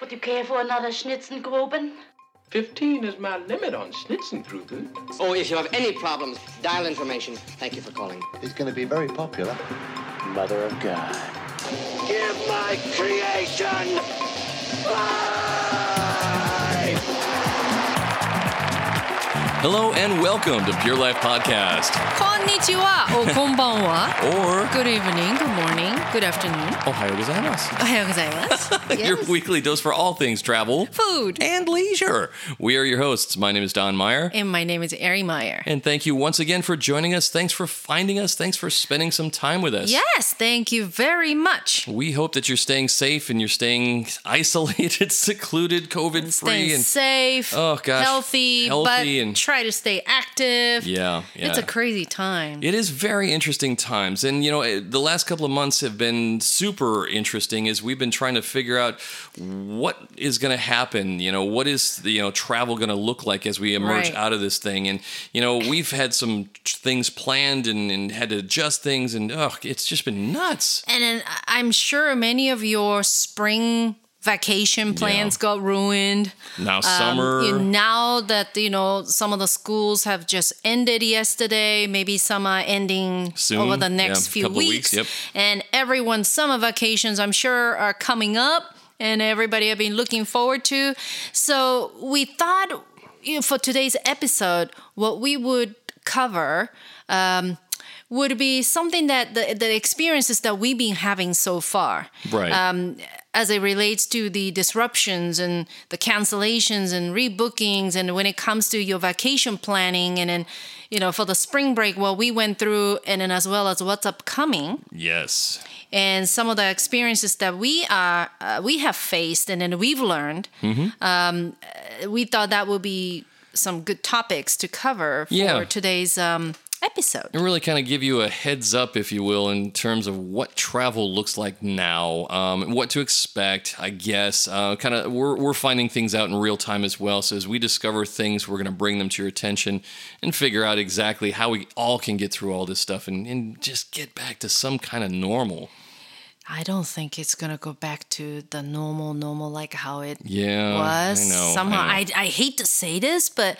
Would you care for another Schnitzengruben? 15 is my limit on Schnitzengruben. Oh, if you have any problems, dial information. Thank you for calling. He's going to be very popular. Mother of God. Give my creation Bye. Hello and welcome to Pure Life Podcast. こ Konnichiwa or konbanwa. Or good evening, good morning, good afternoon. Ohayo gozaimasu. Ohayo gozaimasu. Yes. Your weekly dose for all things travel, food, and leisure. We are your hosts. My name is Don Meyer. And my name is Ari Meyer. And thank you once again for joining us. Thanks for finding us. Thanks for spending some time with us. Yes, thank you very much. We hope that you're staying safe and you're staying isolated, secluded, COVID free. and safe, oh, gosh, healthy, healthy and try to stay active. Yeah, yeah. It's a crazy time. It is very interesting times. And, you know, eh, the last couple of months have been super interesting as we've been trying to figure out what is going to happen. You know, what is, the, you know, travel going to look like as we emerge Right. out of this thing. And, you know, we've had some things planned and, and had to adjust things. And, oh, it's just been nuts. and uh, I'm sure many of your spring vacation plans got ruined. Now, Um, summer. you- now that you know some of the schools have just ended yesterday, maybe some are ending Soon, over the yeah, next few weeks. weeks, yep. And everyone's summer vacations, I'm sure, are coming up, and everybody have been looking forward to. So we thought, you know, for today's episode, what we would cover. Um, would be something that the, the experiences that we've been having so far right. um, as it relates to the disruptions and the cancellations and rebookings and when it comes to your vacation planning and then you know for the spring break what we went through and then as well as what's upcoming yes. and some of the experiences that we are uh, we have faced and then we've learned um, uh, we thought that would be some good topics to cover for Yeah. today's um, episode and really kind of give you a heads up, if you will, in terms of what travel looks like now, um, what to expect. I guess uh, kind of we're we're finding things out in real time as well. So as we discover things, we're going to bring them to your attention and figure out exactly how we all can get through all this stuff and, and just get back to some kind of normal. I don't think it's gonna go back to the normal, normal like how it Yeah, was. I know. Somehow, I I, know. I, hate to say this, but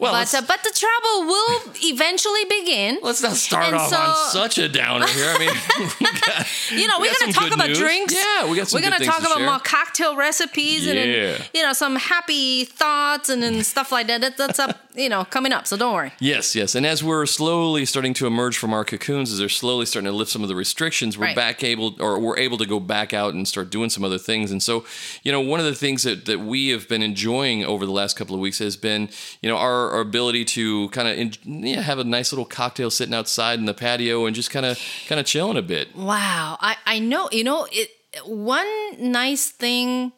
Well, but uh, but the travel will eventually begin. Let's not start And off so- on such a downer here. I mean, got, you know, we we're got gonna talk about news. drinks. Yeah, we got some We're gonna talk to about share. more cocktail recipes and Yeah. then, you know some happy thoughts and then stuff like that. that. That's up, you know, coming up. So don't worry. Yes, yes. And as we're slowly starting to emerge from our cocoons, as they're slowly starting to lift some of the restrictions, we're Right. back able or we're able to go back out and start doing some other things. And so, you know, one of the things that, that we have been enjoying over the last couple of weeks has been, you know, our, our ability to kind of yeah, have a nice little cocktail sitting outside in the patio and just kind of kind of chilling a bit. Wow, I I know. You know, it one nice thing.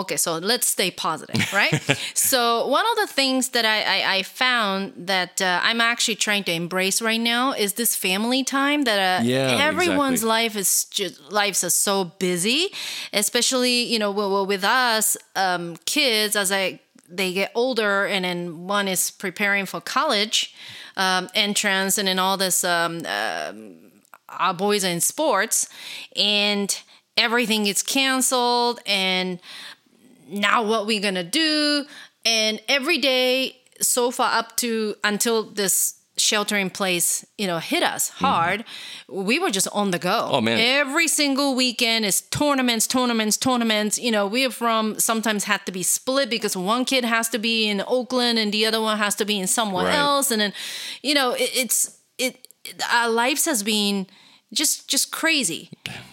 Okay, so let's stay positive, right? so one of the things that I I, I found that uh, I'm actually trying to embrace right now is this family time. That uh, Yeah, everyone's exactly. life is just lives are so busy, especially you know well, well, with us um, kids as I they get older and then one is preparing for college um, entrance and then all this um, our boys are in sports and everything gets canceled and now what we gonna do and every day so far up to until this shelter in place you know hit us hard we were just on the go Mm-hmm. Oh, man. every single weekend is tournaments tournaments tournaments you know we are from sometimes had to be split because one kid has to be in oakland and the other one has to be in somewhere Right. else and then you know it, it's it our lives has been just just crazy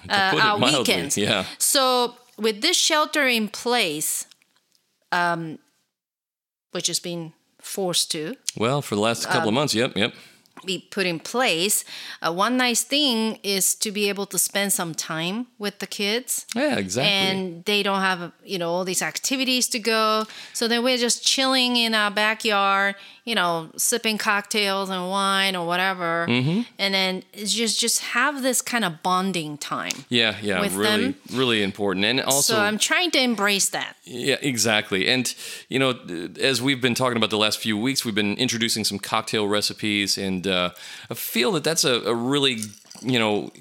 uh, our mildly, weekends yeah. so with this shelter in place um which has been forced to Well, for the last Um, couple of months, yep, yep. be put in place uh, one nice thing is to be able to spend some time with the kids Yeah, exactly. and they don't have you know all these activities to go so then we're just chilling in our backyard you know sipping cocktails and wine or whatever Mm-hmm. and then just just have this kind of bonding time yeah, yeah, with really, them. really important. And also, so i'm trying to embrace that Yeah, exactly. And, you know, as we've been talking about the last few weeks, we've been introducing some cocktail recipes, and uh, I feel that that's a, a really you know,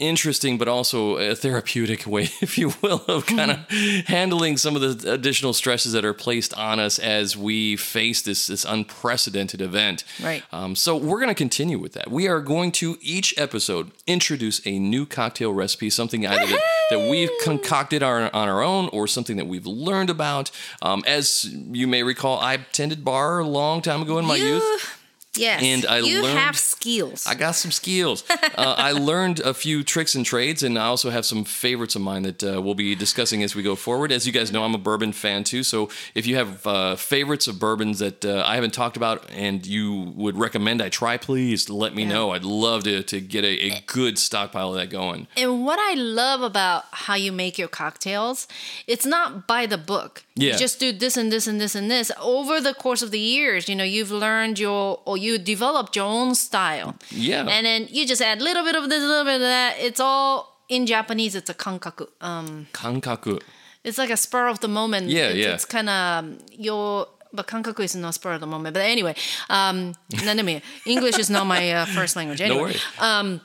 interesting, but also a therapeutic way, if you will, of kind of handling some of the additional stresses that are placed on us as we face this this unprecedented event. Right. Um, so we're going to continue with that. We are going to each episode introduce a new cocktail recipe, something either that, that we've concocted our, on our own or something that we've learned about. Um, as you may recall, I tended bar a long time ago in my you, youth. Yes. And I you learned- have skills. I got some skills. uh, I learned a few tricks and trades, and I also have some favorites of mine that uh, we'll be discussing as we go forward. As you guys know, I'm a bourbon fan too. So if you have uh, favorites of bourbons that uh, I haven't talked about and you would recommend I try, please let me know. I'd love to, to get a, a good stockpile of that going. And what I love about how you make your cocktails, it's not by the book. Yeah. You just do this and this and this and this over the course of the years. You know, you've learned your or you developed your own style. Yeah. And then you just add a little bit of this, a little bit of that. It's all in Japanese. It's a kankaku. Um, kankaku. It's like a spur of the moment. Yeah, it's, yeah. It's kind of um, your but kankaku is not spur of the moment. But anyway, um, no, no, English is not my uh, first language. Anyway, no worry. Um,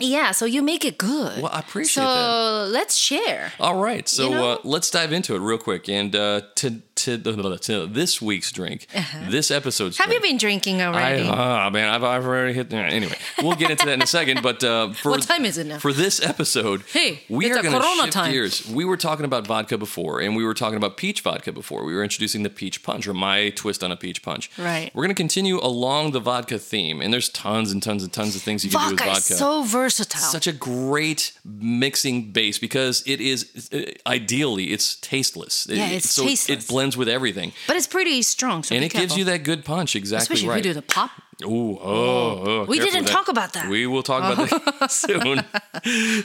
yeah. So you make it good. Well, I appreciate so that. let's share. All right, so You know? uh, let's dive into it real quick. And uh, to, to, to this week's drink, this episode's Uh-huh. Have you been drinking I, already? ah, man, I've, I've already hit. Anyway, we'll get into that in a second. But uh, for What time is it now? For this episode, Hey, we are going to shift time. gears. We were talking about vodka before, and we were talking about peach vodka before. We were introducing the peach punch, or my twist on a peach punch. Right. We're going to continue along the vodka theme, and there's tons and tons and tons of things you can do with vodka vodka is so versatile. such a great mixing base because it is uh, ideally it's tasteless. Yeah, It- it's so tasteless. It blends with everything, but it's pretty strong. So and it gives you that good punch. Exactly Especially right. if you do the pop. Ooh, oh, oh, We didn't talk about that. We will talk about that soon.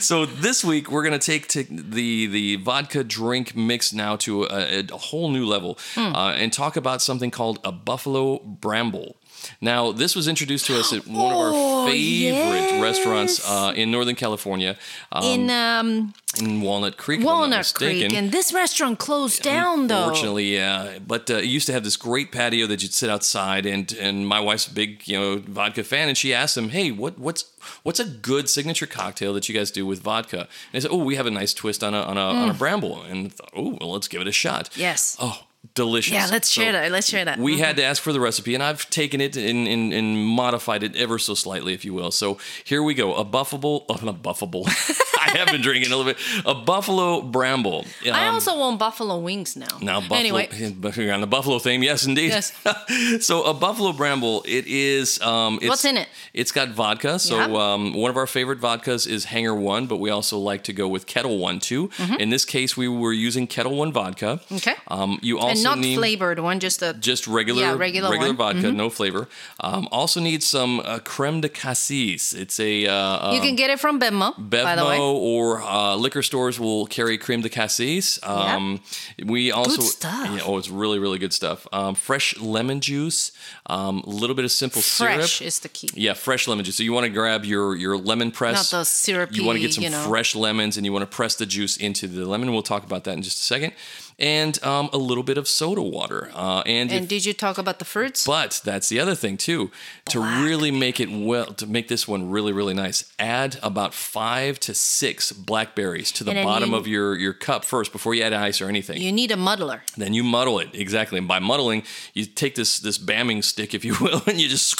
so this week we're gonna take to the the vodka drink mix now to a, a whole new level, Hmm. uh, and talk about something called a buffalo bramble. Now, this was introduced to us at one of Oh, our favorite restaurants uh, in Northern California, um, In um, in Walnut Creek. if I'm not Walnut Creek, and this restaurant closed down though. Unfortunately, yeah. But uh, it used to have this great patio that you'd sit outside, and and my wife's a big you know vodka fan, and she asked him, "Hey, what what's what's a good signature cocktail that you guys do with vodka?" And they said, "Oh, we have a nice twist on a on a, on a bramble," and thought, "Oh, well, let's give it a shot." Mm. Yes. Oh, delicious. Yeah, let's So share that. Let's share that. We Mhm. had to ask for the recipe, and I've taken it and, and, and modified it ever so slightly, if you will. So here we go: a buffable, oh, not buffable. I have been drinking a little bit. A buffalo bramble. I Um, also want buffalo wings now. now, buffalo, Anyway, on the buffalo theme, yes, indeed. Yes. so, a buffalo bramble, it is. Um, it's, What's in it? It's got vodka. So, um, one of our favorite vodkas is Hangar One, but we also like to go with Ketel One too. In this case, we were using Ketel One vodka. Mm-hmm. Okay. Um, you also and not need flavored one, just a just regular, Yeah, regular one. Mm-hmm. vodka, no flavor. Um, also need some uh, creme de cassis. It's a uh, You can get it from Bevmo, by the way. Bevmo or uh, liquor stores will carry creme de cassis. Um, We also stuff. Yeah, oh, it's really really good stuff. Um, fresh lemon juice, um, a little bit of simple Fresh syrup. is the key. Yeah, fresh lemon juice. So you want to grab your your lemon press. Not the syrupy, You want to get some you know. fresh lemons, and you want to press the juice into the lemon. We'll talk about that in just a second. And um, a little bit of soda water. Uh, and And if- did you talk about the fruits? but that's the other thing too. To really make it well, to make this one really, really nice, add about five to six blackberries to the And bottom you- of your, your cup first before you add ice or anything. you need a muddler. then you muddle it exactly, and by muddling, you take this this bamming stick, if you will, and you just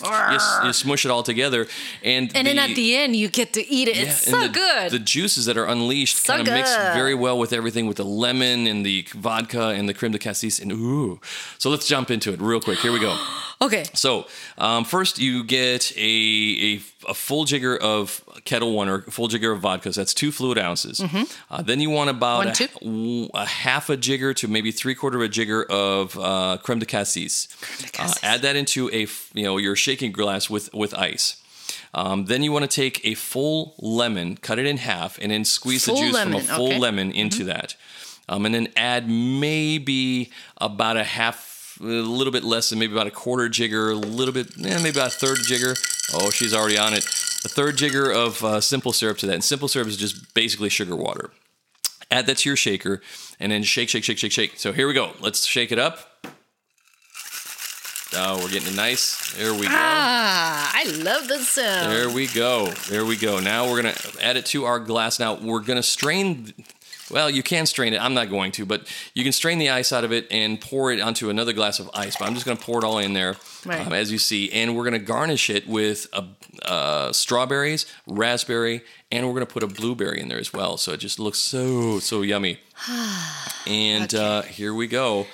you, you smush it all together. And And then at the end, you get to eat it. yeah, it's so the, good. The juices that are unleashed So kind of mix very well with everything, with the lemon and the vodka and the creme de cassis, and ooh. So let's jump into it real quick. Here we go. okay. So um, first, you get a, a a full jigger of Ketel One or full jigger of vodka. So that's two fluid ounces. Uh, then you want about Mm-hmm. One, a, a half a jigger to maybe three quarter of a jigger of uh, creme de cassis. Uh, cassis. add that into a you know your shaking glass with with ice. Um, then you want to take a full lemon, cut it in half, and then squeeze Full the juice lemon, from a full okay. Mm-hmm. lemon into that. Um, and then add maybe about a half, a little bit less than maybe about a quarter jigger, a little bit, eh, maybe about a third jigger. Oh, she's already on it. A third jigger of uh, simple syrup to that. And simple syrup is just basically sugar water. Add that to your shaker and then shake, shake, shake, shake, shake. So here we go. Let's shake it up. Oh, we're getting it nice. There we go. Ah, I love the sound. There we go. There we go. Now we're gonna add it to our glass. Now we're gonna strain. Well, you can strain it. I'm not going to, but you can strain the ice out of it and pour it onto another glass of ice. But I'm just going to pour it all in there, Right. um, as you see, and we're going to garnish it with uh uh, strawberries, raspberry, and we're going to put a blueberry in there as well. So it just looks so so yummy. and uh, here we go.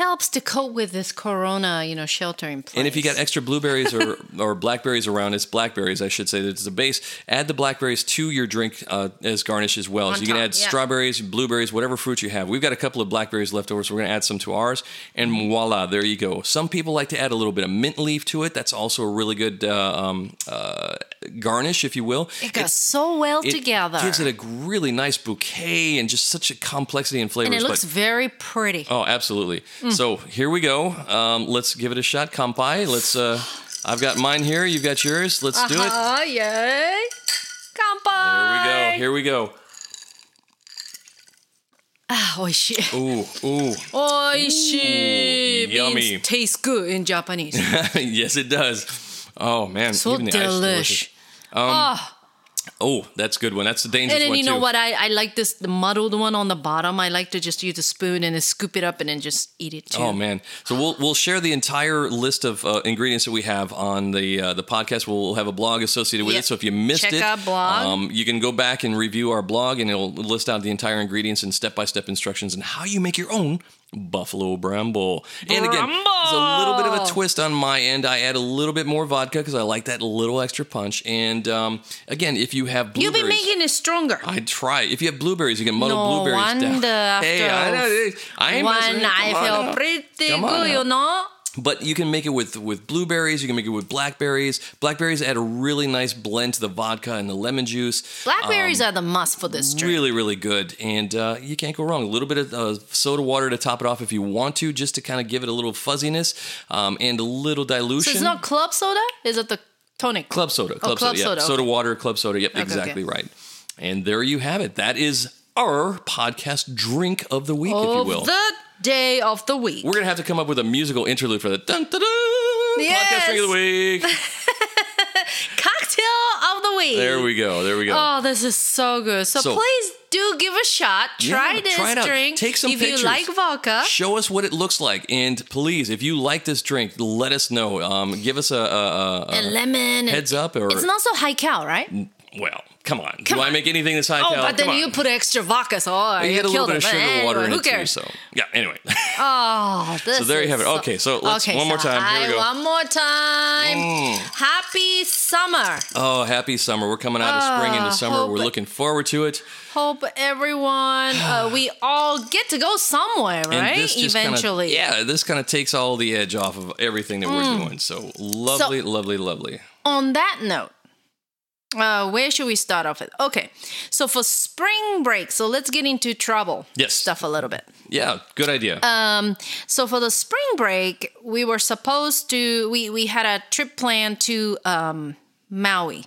Helps to cope with this corona, you know, shelter in place. And if you got extra blueberries or, or blackberries around, it's blackberries, I should say, that's the base. Add the blackberries to your drink uh, as garnish as well. On so you can add yeah. strawberries, blueberries, whatever fruit you have. We've got a couple of blackberries left over, so we're going to add some to ours. And voila, there you go. Some people like to add a little bit of mint leaf to it. That's also a really good uh, um, uh, garnish, if you will. it goes so well it together. gives it a really nice bouquet and just such a complexity in flavors. and it looks but- very pretty. Oh, absolutely. Mm. So here we go. Um, let's give it a shot. Kampai. Let's. Uh, I've got mine here. You've got yours. Let's do it. Ah, yay! Kanpai! There we go. Here we go. Ah, oishi. Ooh, ooh. Oishi Ooh, yummy. tastes good in Japanese. yes, it does. Oh man, so even the ice is delish. delicious. Oh, that's a good one. That's the dangerous And then one you know too. what? I, I like this the muddled one on the bottom. I like to just use a spoon and then scoop it up and then just eat it too. Oh man! So we'll we'll share the entire list of uh, ingredients that we have on the uh, the podcast. We'll have a blog associated with Yep. it. So if you missed Check it, our blog. Um, you can go back and review our blog, and it'll list out the entire ingredients and step by step instructions and how you make your own buffalo bramble. And again, there's a little bit of a twist on my end. I add a little bit more vodka because I like that little extra punch. And um, again, if you have blueberries, You'll be making it stronger. I try. If you have blueberries, you can muddle no blueberries wonder down. Hey, I after know. I ain't one. I feel pretty good, you know. But you can make it with with blueberries. You can make it with blackberries. Blackberries add a really nice blend to the vodka and the lemon juice. Blackberries are the must for this drink. Um, Really, really good, and uh, you can't go wrong. A little bit of uh, soda water to top it off if you want to, just to kind of give it a little fuzziness um, and a little dilution. So it's not club soda? Is it the tonic? club soda, club, Oh, club soda, yeah. soda, soda water, club soda. Yep, Okay, exactly okay. right. And there you have it. That is our podcast drink of the week, if you will. the day of the week. We're gonna have to come up with a musical interlude for the dun dun dun Yes. podcast drink of the week. Cocktail of the week. There we go. There we go. Oh, this is so good. So, So- please do give a shot. Try Yeah, this try drink. Take some if pictures. you like vodka. Show us what it looks like, and please, if you like this drink, let us know. Um, give us a, a, a, a lemon. heads up, or It's not so high cal, right? well, come on. Come Do I make anything that's high Oh, cal? but then Come you on. put extra vodka, so oh, you you get a little bit of sugar Anyway, water in it too. cares? So yeah. Anyway, Oh, this So there you have it. Okay, so let's- okay, one more time. Here we go. Mm. One more time. Happy summer. oh, happy summer! We're coming out of spring into Ah, summer. We're looking forward to it. Hope everyone, uh, we all get to go somewhere, right? this Eventually. Mm. kinda, yeah, this kind of takes all the edge off of everything that we're doing. So lovely, lovely, lovely. on that note, uh, where should we start off with? Okay, so for spring break, so let's get into trouble Yes. stuff a little bit. Yeah, good idea. Uh, So for the spring break, we were supposed to we we had a trip planned to um, Maui,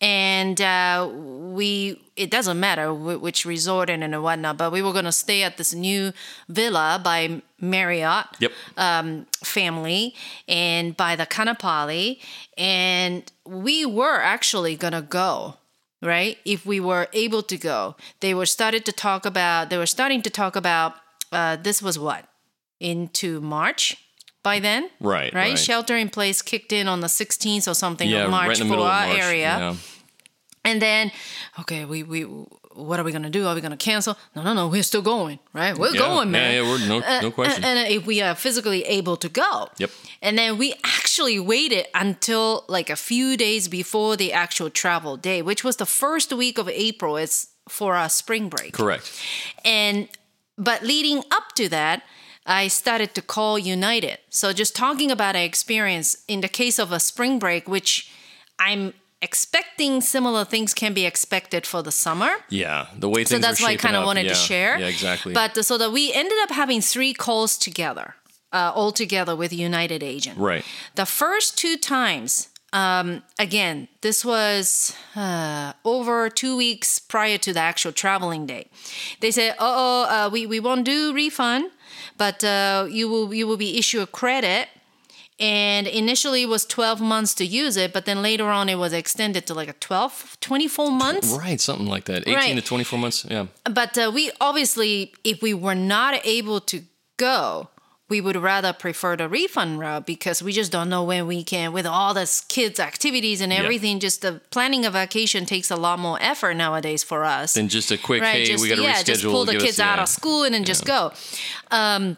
and uh, we it doesn't matter which resort and and whatnot, but we were gonna stay at this new villa by Marriott yep. family and by the Kaanapali, and we were actually gonna go. Right, if we were able to go, they were started to talk about. They were starting to talk about. Uh, this was what into March by then, Right, Right, right. shelter in place kicked in on the 16th or something yeah, of March right in the for our March. area. Yeah. And then, okay, we we what are we gonna do? Are we gonna cancel? No, no, no. We're still going, right? We're Yeah, going, man. Yeah, yeah, we're no, uh, no uh, question. And, and if we are physically able to go. Yep. And then we actually waited until like a few days before the actual travel day, which was the first week of April. It's for our spring break. Correct. And but leading up to that, I started to call United. So just talking about our experience in the case of a spring break, which I'm expecting similar things can be expected for the summer. Yeah, the way things are. So that's why I kind of wanted yeah, to share. Yeah, exactly. But so that we ended up having three calls together, uh, all together with United Agent. right. The first two times, um, again, this was uh, over two weeks prior to the actual traveling day. They said, "Oh, uh, we we won't do refund, but uh, you will you will be issued a credit." and initially it was 12 months to use it, but then later on it was extended to like a 12, 24 months. Right, something like that. 18 Right. to 24 months. Yeah. But uh, we obviously, if we were not able to go, we would rather prefer the refund route because we just don't know when we can, with all this kids' activities and everything. Just the planning a vacation takes a lot more effort nowadays for us. Then just a quick, hey, just, we got to yeah, reschedule. just pull the give us- kids out yeah. of school and then just go. Um,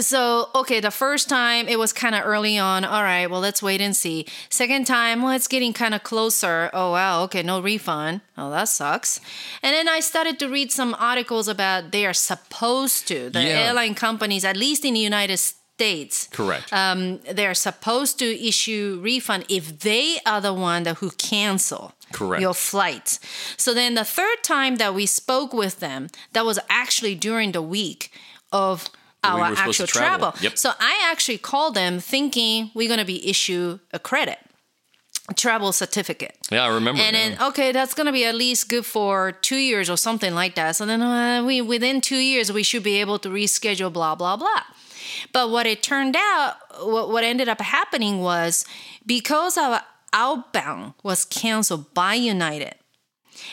so okay, the first time it was kind of early on. All right, well let's wait and see. Second time, well it's getting kind of closer. Oh wow, okay, no refund. Oh that sucks. And then I started to read some articles about they are supposed to the Yeah. airline companies, at least in the United States, Correct. um, they're supposed to issue refund if they are the one that who cancel Correct. your flight. So then the third time that we spoke with them, that was actually during the week of our actual travel. travel. Yep. So I actually called them thinking we're going to be issue a credit, travel certificate. yeah, I remember. And now. then okay, that's gonna be at least good for two years or something like that. So then uh, we within two years we should be able to reschedule blah blah blah. But what it turned out, what what ended up happening was because our outbound was canceled by United,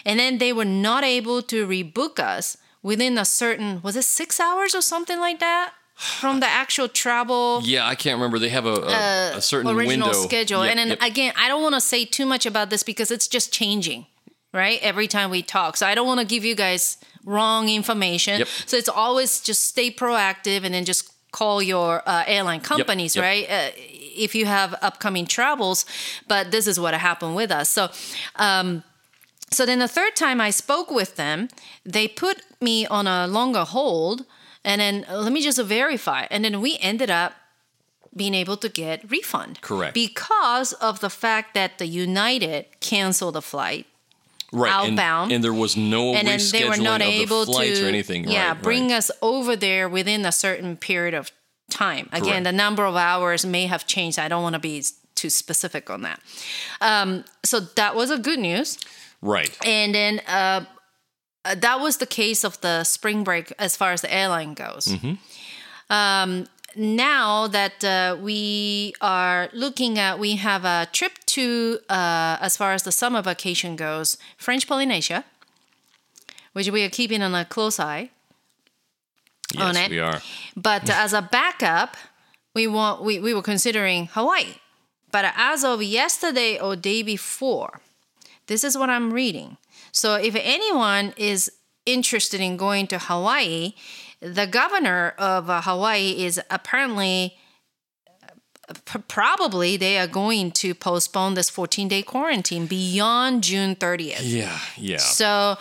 and then they were not able to rebook us within a certain was it six hours or something like that from the actual travel yeah, I can't remember. They have a, a, a certain Uh, original window. schedule. Yep, and then yep. again, I don't want to say too much about this because it's just changing, right? Every time we talk. So I don't want to give you guys wrong information. Yep. So it's always just stay proactive and then just call your uh, airline companies, right? Uh, if you have upcoming travels, but this is what happened with us. So, um, so then the third time I spoke with them, they put me on a longer hold, and then uh, let me just verify, and then we ended up being able to get refund. Correct. Because of the fact that the United canceled the flight, right, outbound. And, there was no and then they were not of the able flights to or anything. Yeah, right, bring right. us over there within a certain period of time. Again, Correct. the number of hours may have changed. I don't want to be too specific on that. Um, so that was a good news. Right. And then uh, uh, that was the case of the spring break as far as the airline goes. Mm-hmm. Um, now that uh, we are looking at, we have a trip to, uh, as far as the summer vacation goes, French Polynesia, which we are keeping on a close eye. Yes, on it. we are. But as a backup, we want we, we were considering Hawaii. But as of yesterday or day before, this is what I'm reading. So if anyone is interested in going to Hawaii, the governor of uh, Hawaii is apparently uh, p- probably they are going to postpone this 14 day quarantine beyond June 30th. Yeah, yeah. So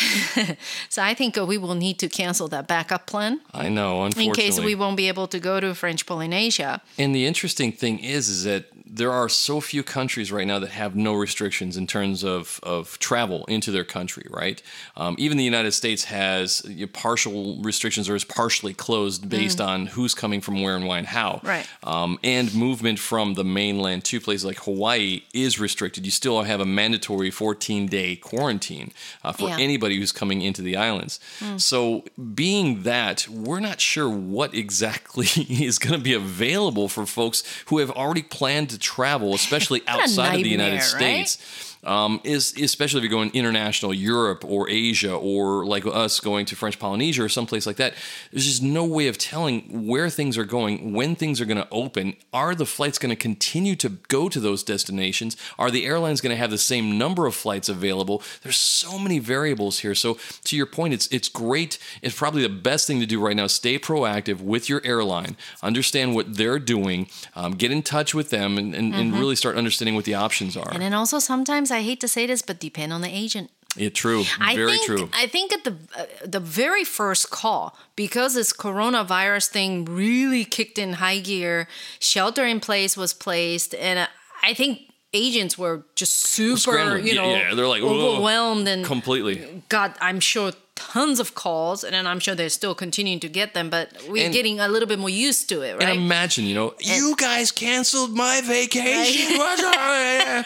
so I think we will need to cancel that backup plan I know, unfortunately. in case we won't be able to go to French Polynesia. And the interesting thing is, is that there are so few countries right now that have no restrictions in terms of, of travel into their country, right? Um, even the United States has partial restrictions or is partially closed based on who's coming from where and why and how. Mm. Right. Um, and movement from the mainland to places like Hawaii is restricted. You still have a mandatory 14 day quarantine uh, for Yeah. Mm. Anybody who's coming into the islands. So, being that, we're not sure what exactly is going to be available for folks who have already planned to travel, especially outside of the United right? States. Um, is especially if you're going international, Europe or Asia, or like us going to French Polynesia or someplace like that. There's just no way of telling where things are going, when things are going to open. Are the flights going to continue to go to those destinations? Are the airlines going to have the same number of flights available? There's so many variables here. So to your point, it's it's great. It's probably the best thing to do right now. Stay proactive with your airline. Understand what they're doing. Um, get in touch with them and, and, and really start understanding what the options are. Mm-hmm. And then also sometimes I hate to say this, but depend on the agent. Yeah, true. I Very think, true. I think at the uh, the very first call, because this coronavirus thing really kicked in high gear, shelter in place was placed, and uh, I think agents were just super, Scrambling. you know, yeah, they're like, overwhelmed and Completely. God, I'm sure tons of calls, and I'm sure they're still continuing to get them, but we're And- getting a little bit more used to it, right? And imagine, you know, you guys canceled my vacation.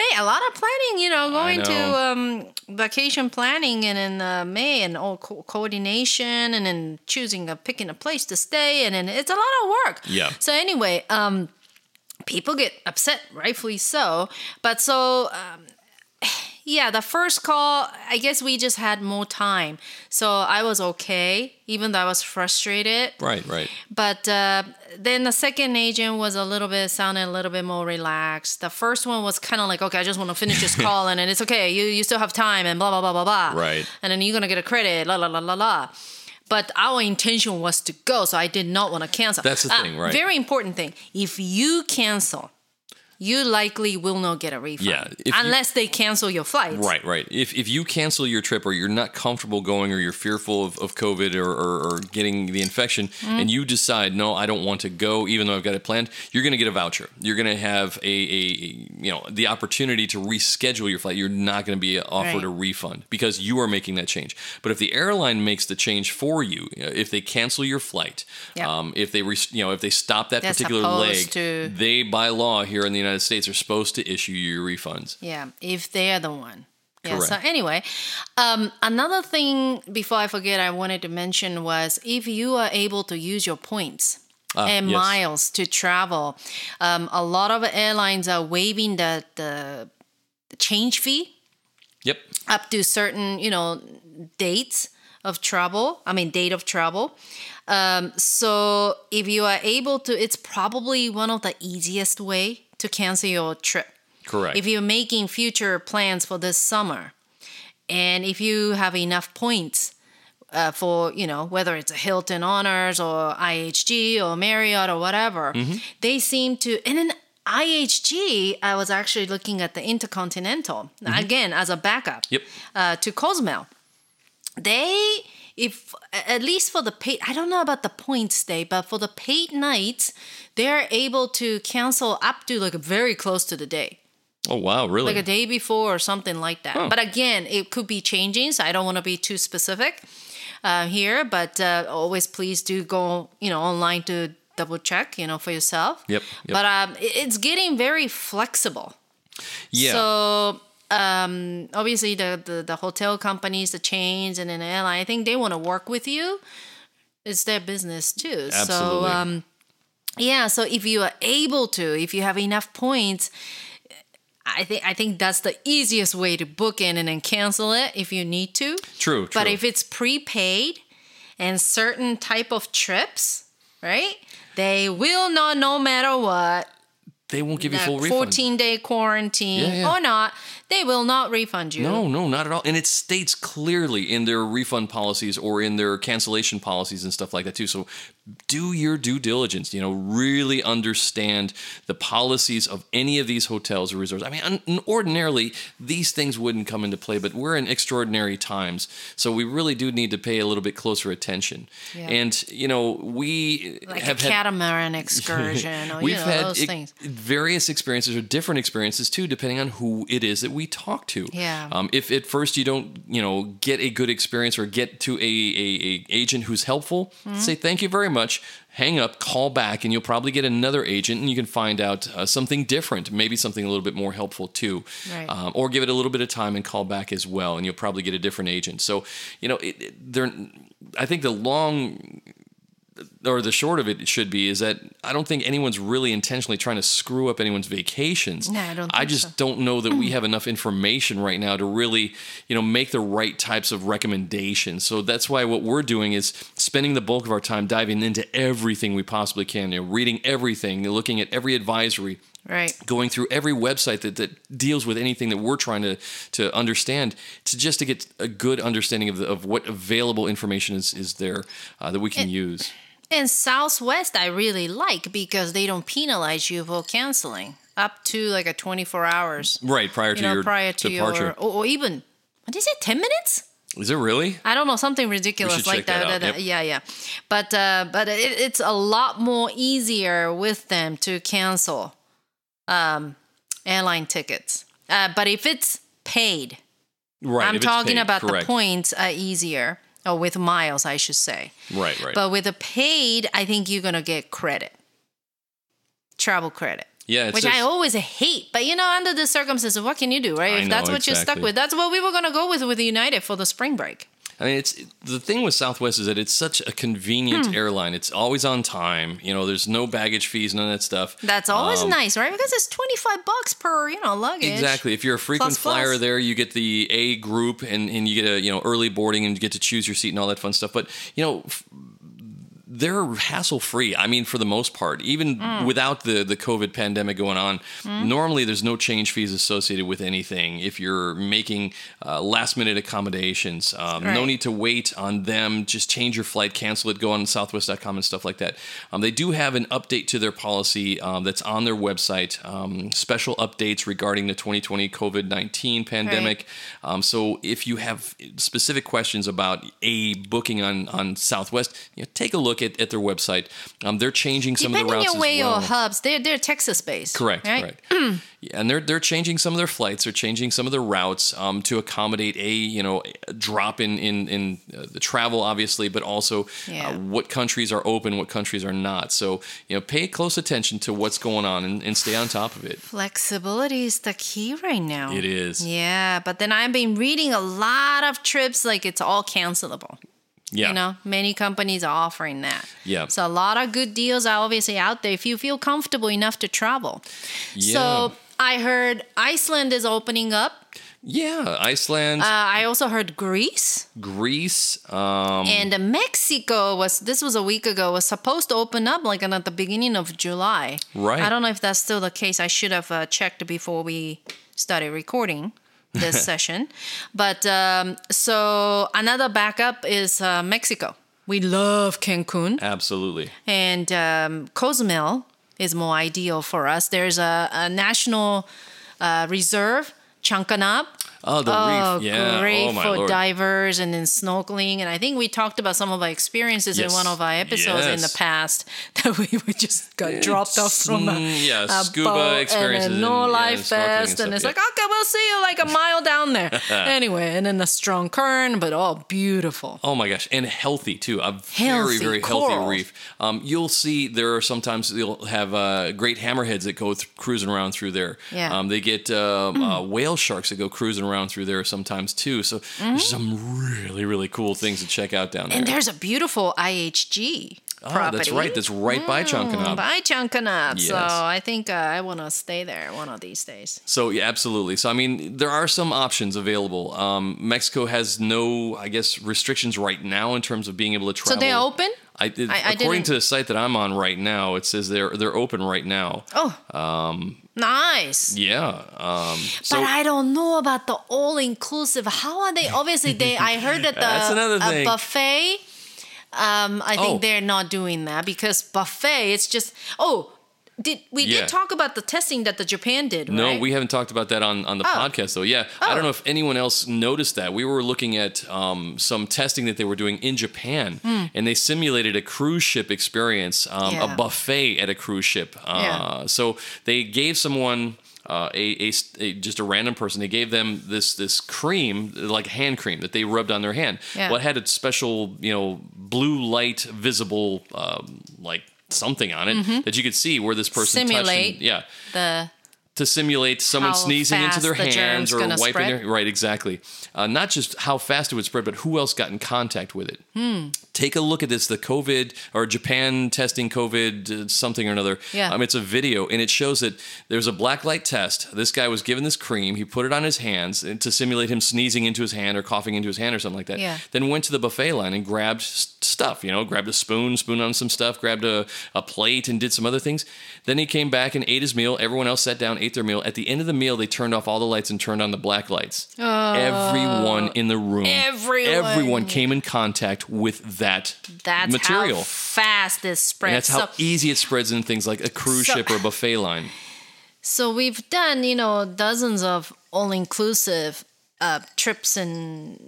Hey, a lot of planning, you know, going to um, vacation planning and in uh, May and all co- coordination and then choosing a picking a place to stay and then it's a lot of work. Yeah. So anyway, um, people get upset, rightfully so. But so. Um, yeah, the first call, I guess we just had more time. So I was okay, even though I was frustrated. Right, right. But uh, then the second agent was a little bit sounded a little bit more relaxed. The first one was kind of like, okay, I just want to finish this call, and then it's okay. You you still have time, and blah blah blah blah blah. Right. And then you're gonna get a credit, la la la la la. But our intention was to go, so I did not want to cancel. That's the Uh, thing, right. Very important thing. If you cancel, you likely will not get a refund. Yeah, if you- unless they cancel your flight. Right, right. If, if you cancel your trip or you're not comfortable going or you're fearful of, of COVID or, or, or getting the infection Mm-hmm. and you decide, no, I don't want to go, even though I've got it planned, you're going to get a voucher. You're going to have a, a, you know, the opportunity to reschedule your flight. You're not going to be offered Right. a refund because you are making that change. But if the airline makes the change for you, if they cancel your flight, Yeah. um, if they, res- you know, if they stop that They're particular leg, to- they, by law here in the United States, are supposed to issue you your refunds. Yeah, if they're the one. Yeah. So anyway, um, another thing before I forget, I wanted to mention was if you are able to use your points and yes. miles to travel, um, a lot of airlines are waiving the, the the change fee Yep. up to certain you know dates of travel i mean date of travel um, so if you are able to it's probably one of the easiest way to cancel your trip Correct. if you're making future plans for this summer and if you have enough points uh, for you know whether it's a hilton honors or ihg or marriott or whatever they seem to and then ihg i was actually looking at the intercontinental again as a backup Yep. uh, to cozumel they if at least for the paid i don't know about the points day but for the paid nights they're able to cancel up to like very close to the day Oh wow, really? like a day before or something like that. But again, it could be changing, so I don't want to be too specific uh, here. But uh, always please do go, you know, online to double check, you know, for yourself. Yep, yep. But um, it's getting very flexible. yeah. So um, obviously the, the the hotel companies, the chains, and then the airline, I think they want to work with you. It's their business too. So um, yeah. So if you are able to, if you have enough points. I think I think that's the easiest way to book in and then cancel it if you need to. true, true. But if it's prepaid and certain type of trips, right? They will not, no matter what, they won't give you full refund. 14 day quarantine Yeah, yeah. or not, they will not refund you. No, no, not at all. And it states clearly in their refund policies or in their cancellation policies and stuff like that too. So do your due diligence. You know, really understand the policies of any of these hotels or resorts. I mean, un- ordinarily these things wouldn't come into play, but we're in extraordinary times, so we really do need to pay a little bit closer attention. Yeah. And you know, we Like have a had catamaran excursion or you We've know, had those e- things. various experiences or different experiences too, depending on who it is that we talk to. Yeah. Um, if at first you don't, you know, get a good experience or get to a, a, a agent who's helpful, Mm-hmm. say thank you very much. Hang up, call back, and you'll probably get another agent, and you can find out uh, something different, maybe something a little bit more helpful too, Right. um, or give it a little bit of time and call back as well, and you'll probably get a different agent. So, you know, it, it. I think the long or the short of it should be is that I don't think anyone's really intentionally trying to screw up anyone's vacations. No, I don't I just so. don't know that we have enough information right now to really, you know, make the right types of recommendations. So that's why what we're doing is spending the bulk of our time diving into everything we possibly can, you know, reading everything, looking at every advisory, Right. going through every website that, that deals with anything that we're trying to to understand to just to get a good understanding of, the, of what available information is is there uh, that we can use. And Southwest, I really like because they don't penalize you for canceling up to like a 24 hours. Right prior to know, your prior to departure. your, or, or even, what is it, 10 minutes? Is it really? I don't know, something ridiculous like check that that. yep. Yeah, yeah. But uh, but it, it's a lot more easier with them to cancel um, airline tickets. Uh, but if it's paid, Right. I'm talking paid, about the points are easier, or with miles, I should say. Right, right. But with a paid, I think you're gonna get credit, travel credit. Yeah, it's which I always hate. But you know, under the circumstances, what can you do, right? I if that's know, what you're stuck with, that's what we were gonna go with with United for the spring break. I mean, it's the thing with Southwest is that it's such a convenient Hmm. airline. It's always on time. You know, there's no baggage fees, none of that stuff. That's always Um, nice, right? Because it's twenty five bucks per you know luggage. Exactly. If you're a frequent Plus, plus. flyer there, you get the A group and, and you get a you know early boarding and you get to choose your seat and all that fun stuff. But you know. f- They're hassle free. I mean, for the most part, even Mm. without the, the COVID pandemic going on, normally there's no change fees associated with anything. If you're making uh, last minute accommodations, um, no need to wait on them. Just change your flight, cancel it, go on Southwest.com and stuff like that. Um, they do have an update to their policy um, that's on their website. Um, special updates regarding the 2020 COVID 19 pandemic. Um, so if you have specific questions about a booking on on Southwest, you know, take a look at, at their website. Um, they're changing some Depending of the routes as your well. hubs, they're they're Texas based. Correct, right? correct. Yeah, and they're they're changing some of their flights. They're changing some of their routes um, to accommodate a you know a drop in in in uh, the travel, obviously, but also Yeah. uh, what countries are open, what countries are not. So you know, pay close attention to what's going on and, and stay on top of it. Flexibility is the key right now. It is. Yeah, but then I've been reading a lot of trips like it's all cancelable. Yeah, You know, many companies are offering that. Yeah. So a lot of good deals are obviously out there if you feel comfortable enough to travel. Yeah. So I heard Iceland is opening up. yeah. Iceland, Uh, I also heard Greece Greece. Um, and Mexico was this was a week ago was supposed to open up like at the beginning of July. Right. I don't know if that's still the case. I should have uh, checked before we started recording this session. But um, so another backup is uh, Mexico. We love Cancun. absolutely. and um, Cozumel is more ideal for us. There's a, a national uh, reserve, Chankanaab. Oh, the Oh, reef. Yeah. great oh for lord. divers and then snorkeling. And I think we talked about some of our experiences Yes. in one of our episodes in the past that we, we just got dropped off from a, Mm, yeah, a scuba experiences and and- a no yeah, life and snorkeling and vest, and, stuff, it's yeah. like okay, we'll see you like a mile down there. anyway, and then a strong current, but all beautiful. Oh my gosh, and healthy too. A very Healthy, very coral. healthy reef. Um, you'll see there are sometimes you'll have uh, great hammerheads that go th- cruising around through there. Yeah. Um, they get um, uh, whale sharks that go cruising around through there sometimes too. So there's some really really cool things to check out down there. And there's a beautiful IHG oh, property. that's right. That's right by Chankanaab. By Chankanaab. So I think uh, I want to stay there one of these days. So yeah, absolutely. So I mean, there are some options available. Um, Mexico has no, I guess, restrictions right now in terms of being able to travel. So they're open? I, it- I- I according didn't- to the site that I'm on right now, it says they're they're open right now. Oh. Um, nice. Yeah. Um, so but I don't know about the all inclusive. How are they? Obviously, they. I heard that the That's another a thing. buffet. Um, I think Oh. they're not doing that because buffet. It's just oh. Did we Yeah. did talk about the testing that the Japan did? No, right? we haven't talked about that on, on the Oh. podcast though. Yeah, I Oh. don't know if anyone else noticed that. We were looking at um, some testing that they were doing in Japan, and they simulated a cruise ship experience, um. Yeah. a buffet at a cruise ship. Uh, Yeah. So they gave someone. Uh, a, a, a- just a random person. They gave them this this cream, like hand cream, that they rubbed on their hand. Yeah. Well, it had a special, you know, blue light visible, um, like something on it that you could see where this person touched. Mm-hmm. Simulate. And, yeah, the to simulate someone sneezing into their the hands or wiping spread? their right exactly uh, not just how fast it would spread but who else got in contact with it Hmm. take a look at this the covid or japan testing covid uh, something or another Yeah. um, it's a video and it shows that there's a black light test this guy was given this cream he put it on his hands to simulate him sneezing into his hand or coughing into his hand or something like that Yeah. then went to the buffet line and grabbed stuff you know grabbed a spoon spoon on some stuff grabbed a, a plate and did some other things. Then he came back and ate his meal. Everyone else sat down ate their meal. At the end of the meal they turned off all the lights and turned on the black lights. Everyone in the room Everyone. everyone came in contact with that that's material. how fast this and spreads. that's how so, easy it spreads in things like a cruise So- ship or a buffet line. So we've done you know dozens of all inclusive uh, trips in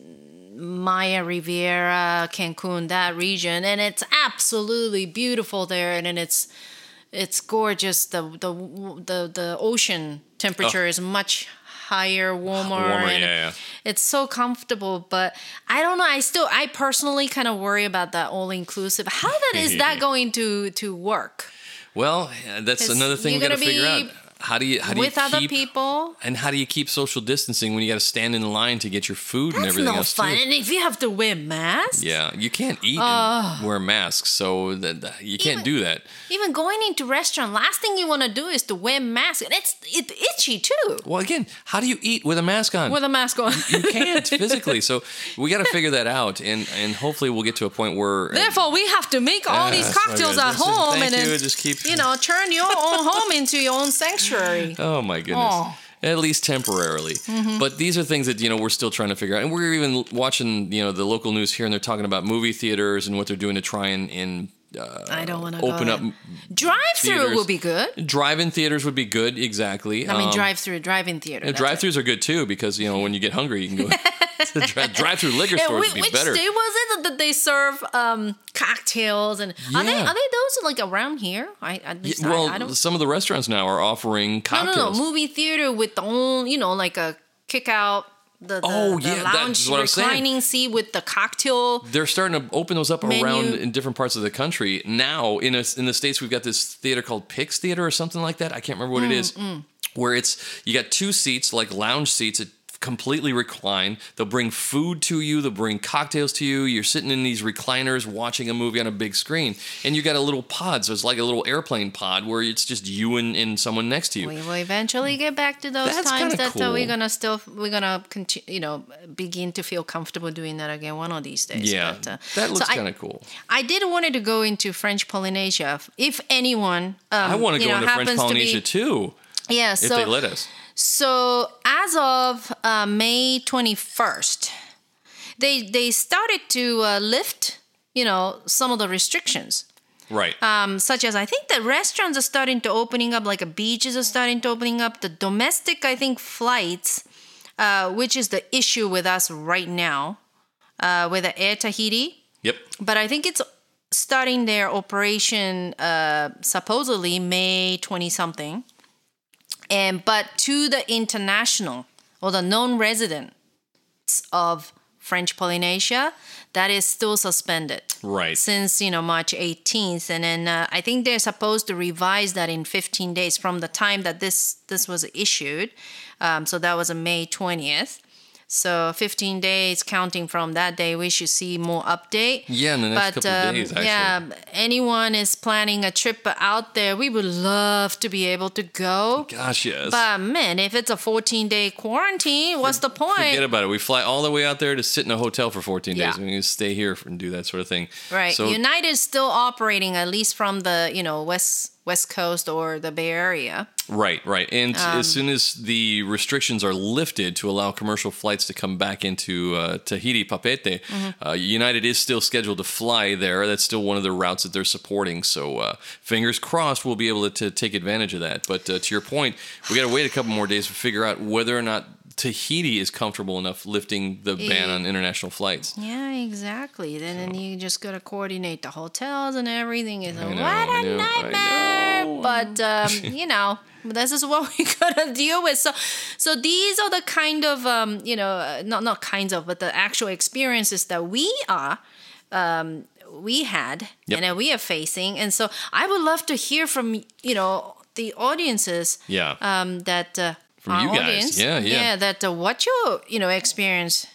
Maya Riviera, Cancun, that region, and it's absolutely beautiful there, and then it's it's gorgeous. The the the the ocean temperature oh. is much higher, warmer. Oh. Warmer, and yeah, yeah. It's so comfortable, but I don't know. I still, I personally kind of worry about that all inclusive. How that is that going to to work? Well, that's another thing we got to figure out. How do you how do with you other people. and how do you keep social distancing when you got to stand in line to get your food and everything no else fun. too? And if you have to wear masks, Yeah, you can't eat and wear masks, so that, that- you can't Even- do that. even going into restaurant, last thing you want to do is to wear mask, and it's it's itchy too Well, again, how do you eat with a mask on? with a mask on. you can't physically, so we got to figure that out, and and hopefully we'll get to a point where Therefore, we have to make all Yeah, these cocktails at home and then just keep- you know turn your own home into your own sanctuary. Oh my goodness. Oh. At least temporarily. But these are things that, you know, we're still trying to figure out. And we're even watching, you know, the local news here and they're talking about movie theaters and what they're doing to try and, and I don't want to open up. Drive-through theaters. would be good. drive-in theaters would be good, exactly. I mean, Um, drive through, drive in theater. Yeah, drive throughs are good too because, you know, when you get hungry, you can go dri- drive-through liquor Yeah, would be which better. day was it that they serve um, cocktails and are they Yeah. are they those like around here? I at least Yeah, well, I, don't. some of the restaurants now are offering No, cocktails. no, no. Movie theater with the own, you know, like a kick out the, the, Oh, the yeah, that's lounge what I'm saying. reclining seat with the cocktail. they're starting to open those up Menu. around in different parts of the country. Now, in a, in the states, we've got this theater called Pix Theater or something like that. I can't remember what it is. Where it's you got two seats like lounge seats. It completely recline. They'll bring food to you. They'll bring cocktails to you. You're sitting in these recliners watching a movie on a big screen, and you got a little pod. So it's like a little airplane pod where it's just you and, and someone next to you. We will eventually get back to those That's times that uh, we're gonna still we're gonna continue, you know, begin to feel comfortable doing that again one of these days. yeah, but, uh, that looks I- kind of cool. I did wanted to go into French Polynesia. If anyone, um, I want to go know, into French happens to be- Polynesia too, Yeah, if so they let us. So as of uh, May 21st, they they started to uh, lift, you know, some of the restrictions. Right. Um, such as I think the restaurants are starting to opening up, like the beaches are starting to opening up. The domestic, I think, flights, uh, which is the issue with us right now, uh, with the Air Tahiti. yep. But I think it's starting their operation uh, supposedly May 20 something. And but to the international or the non-residents of French Polynesia, that is still suspended Right. since you know March 18th, and then uh, I think they're supposed to revise that in 15 days from the time that this this was issued. Um, so that was May 20th. So 15 days counting from that day, we should see more update. Yeah, in the next but couple of um, days, actually. yeah, anyone is planning a trip out there, we would love to be able to go. Gosh, yes. But man, if it's a 14 day quarantine, what's the point? Forget about it. We fly all the way out there to sit in a hotel for 14 days. Yeah. We can stay here and do that sort of thing. Right. So United is still operating at least from the, you know, west west coast or the Bay Area. right, right. And Um, as soon as the restrictions are lifted to allow commercial flights to come back into uh, Tahiti, Papeete, Mm-hmm. uh, United is still scheduled to fly there. That's still one of the routes that they're supporting. So uh, fingers crossed, we'll be able to, to take advantage of that. But uh, to your point, we got to wait a couple more days to figure out whether or not Tahiti is comfortable enough lifting the ban on international flights. Yeah, exactly. Then, then you just gotta coordinate the hotels and everything. It's a, know, what a know, nightmare! But um, you know, this is what we gotta deal with. So, so these are the kind of um, you know, uh, not not kinds of, but the actual experiences that we are. Um, we had Yep. and that we are facing, and so I would love to hear from you know the audiences Yeah. um, that uh, From our you guys. audience, Yeah, yeah. that uh, what your you know experience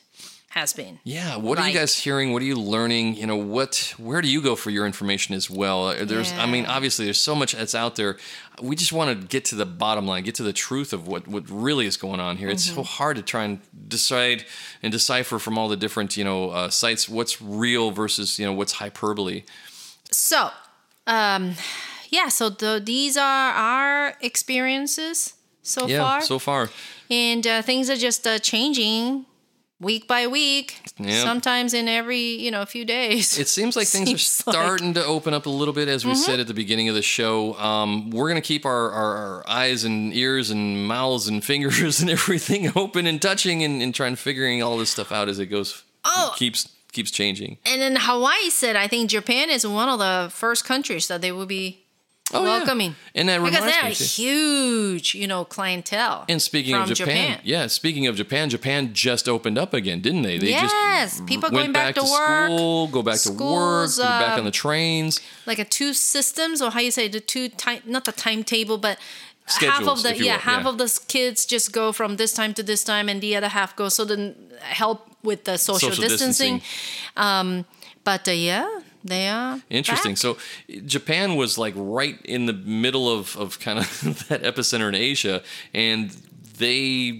has been. Yeah, what are you guys hearing? What are you learning? You know, what where do you go for your information as well? Uh, There's I mean, obviously there's so much that's out there. We just want to get to the bottom line, get to the truth of what what really is going on here. It's so Mm-hmm. hard to try and decide and decipher from all the different, you know, uh, sites what's real versus, you know, what's hyperbole. So, um, yeah, so the, these are our experiences so yeah, far. so far. and uh, things are just uh, changing week by week, sometimes in every, you know, a few days. It seems like things are Seems like- Mm-hmm. starting to open up a little bit, as we said at the beginning of the show. Um, we're going to keep our, our, our eyes and ears and mouths and fingers and everything open and touching and, and trying figuring all this stuff out as it goes. Oh. keeps keeps changing. and then Hawaii said, I think Japan is one of the first countries that they will be Oh, yeah. welcoming. And that because they're me, too. huge, you know, clientele. And speaking of Japan, yeah, speaking of Japan, Japan just opened up again, didn't they? They Yes, just people going back to work, school, go back to work, go back uh, on the trains. like a two systems or how you say the two time not the timetable but half of the yeah will, half yeah. of the kids just go from this time to this time and the other half goes so then help with the social, Social distancing. um but uh, yeah they are Interesting. back. So Japan was like right in the middle of, of kind of that epicenter in Asia, and they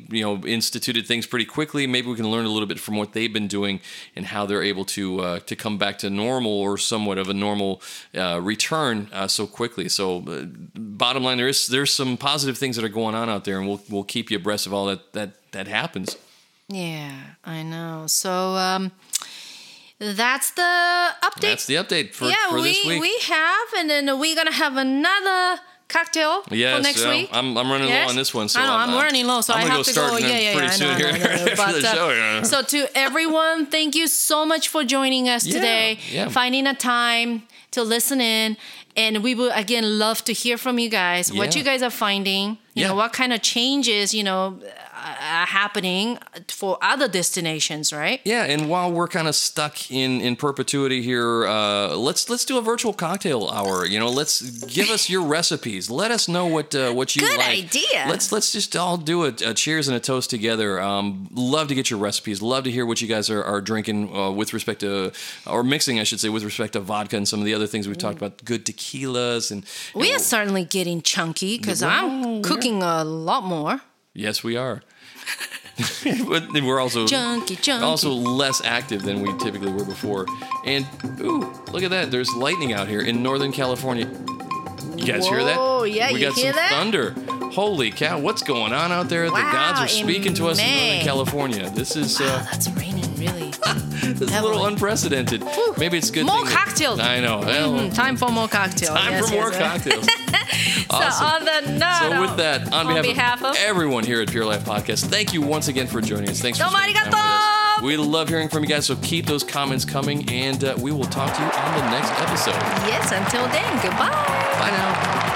you know instituted things pretty quickly. Maybe we can learn a little bit from what they've been doing and how they're able to uh, to come back to normal or somewhat of a normal uh, return uh, so quickly. So uh, bottom line, there is there's some positive things that are going on out there, and we'll we'll keep you abreast of all that that that happens. yeah i know so um that's the update That's the update for, yeah for we this week. we have and then we're gonna have another cocktail Yes, for next week I'm, I'm running Yes? low on this one. So I know I'm, uh, running low, so I'm I have go to go. Yeah, yeah, pretty yeah. I soon know, here I know, know. But, uh, show. yeah. So to everyone, thank you so much for joining us Yeah, today, yeah. finding a time to listen in, and we will again love to hear from you guys. What you guys are finding, you know, what kind of changes, you know, are happening for other destinations, right? Yeah, and while we're kind of stuck in in perpetuity here, uh, let's let's do a virtual cocktail hour. You know, let's give us your recipes. Let us know what uh, what you Good like. idea. Let's let's just all do a, a cheers and a toast together. Um, love to get your recipes. Love to hear what you guys are, are drinking uh, with respect to or mixing, I should say, with respect to vodka and some of the other things we've talked about. Good tequilas and We are certainly getting chunky because Well, I'm cooking a lot more. Yes, we are. but we're also Junky, junky. also less active than we typically were before. And ooh, look at that! There's lightning out here in Northern California. You guys hear that? Whoa, yeah, we got some that? thunder. Holy cow! What's going on out there? the gods are speaking to us in Northern California. This is Wow, uh, that's raining really. this is a little unprecedented. Maybe it's good. More that- cocktails. I know. Well, Mhm, time for more cocktails. Time Yes, for more yes. cocktails. So Awesome. on the note, So with that, on, behalf, behalf of, of- everyone here at Pure Life Podcast, thank you once again for joining us. Thanks for spending time with us. We love hearing from you guys, so keep those comments coming, and uh, we will talk to you on the next episode. yes, until then, goodbye. Bye now.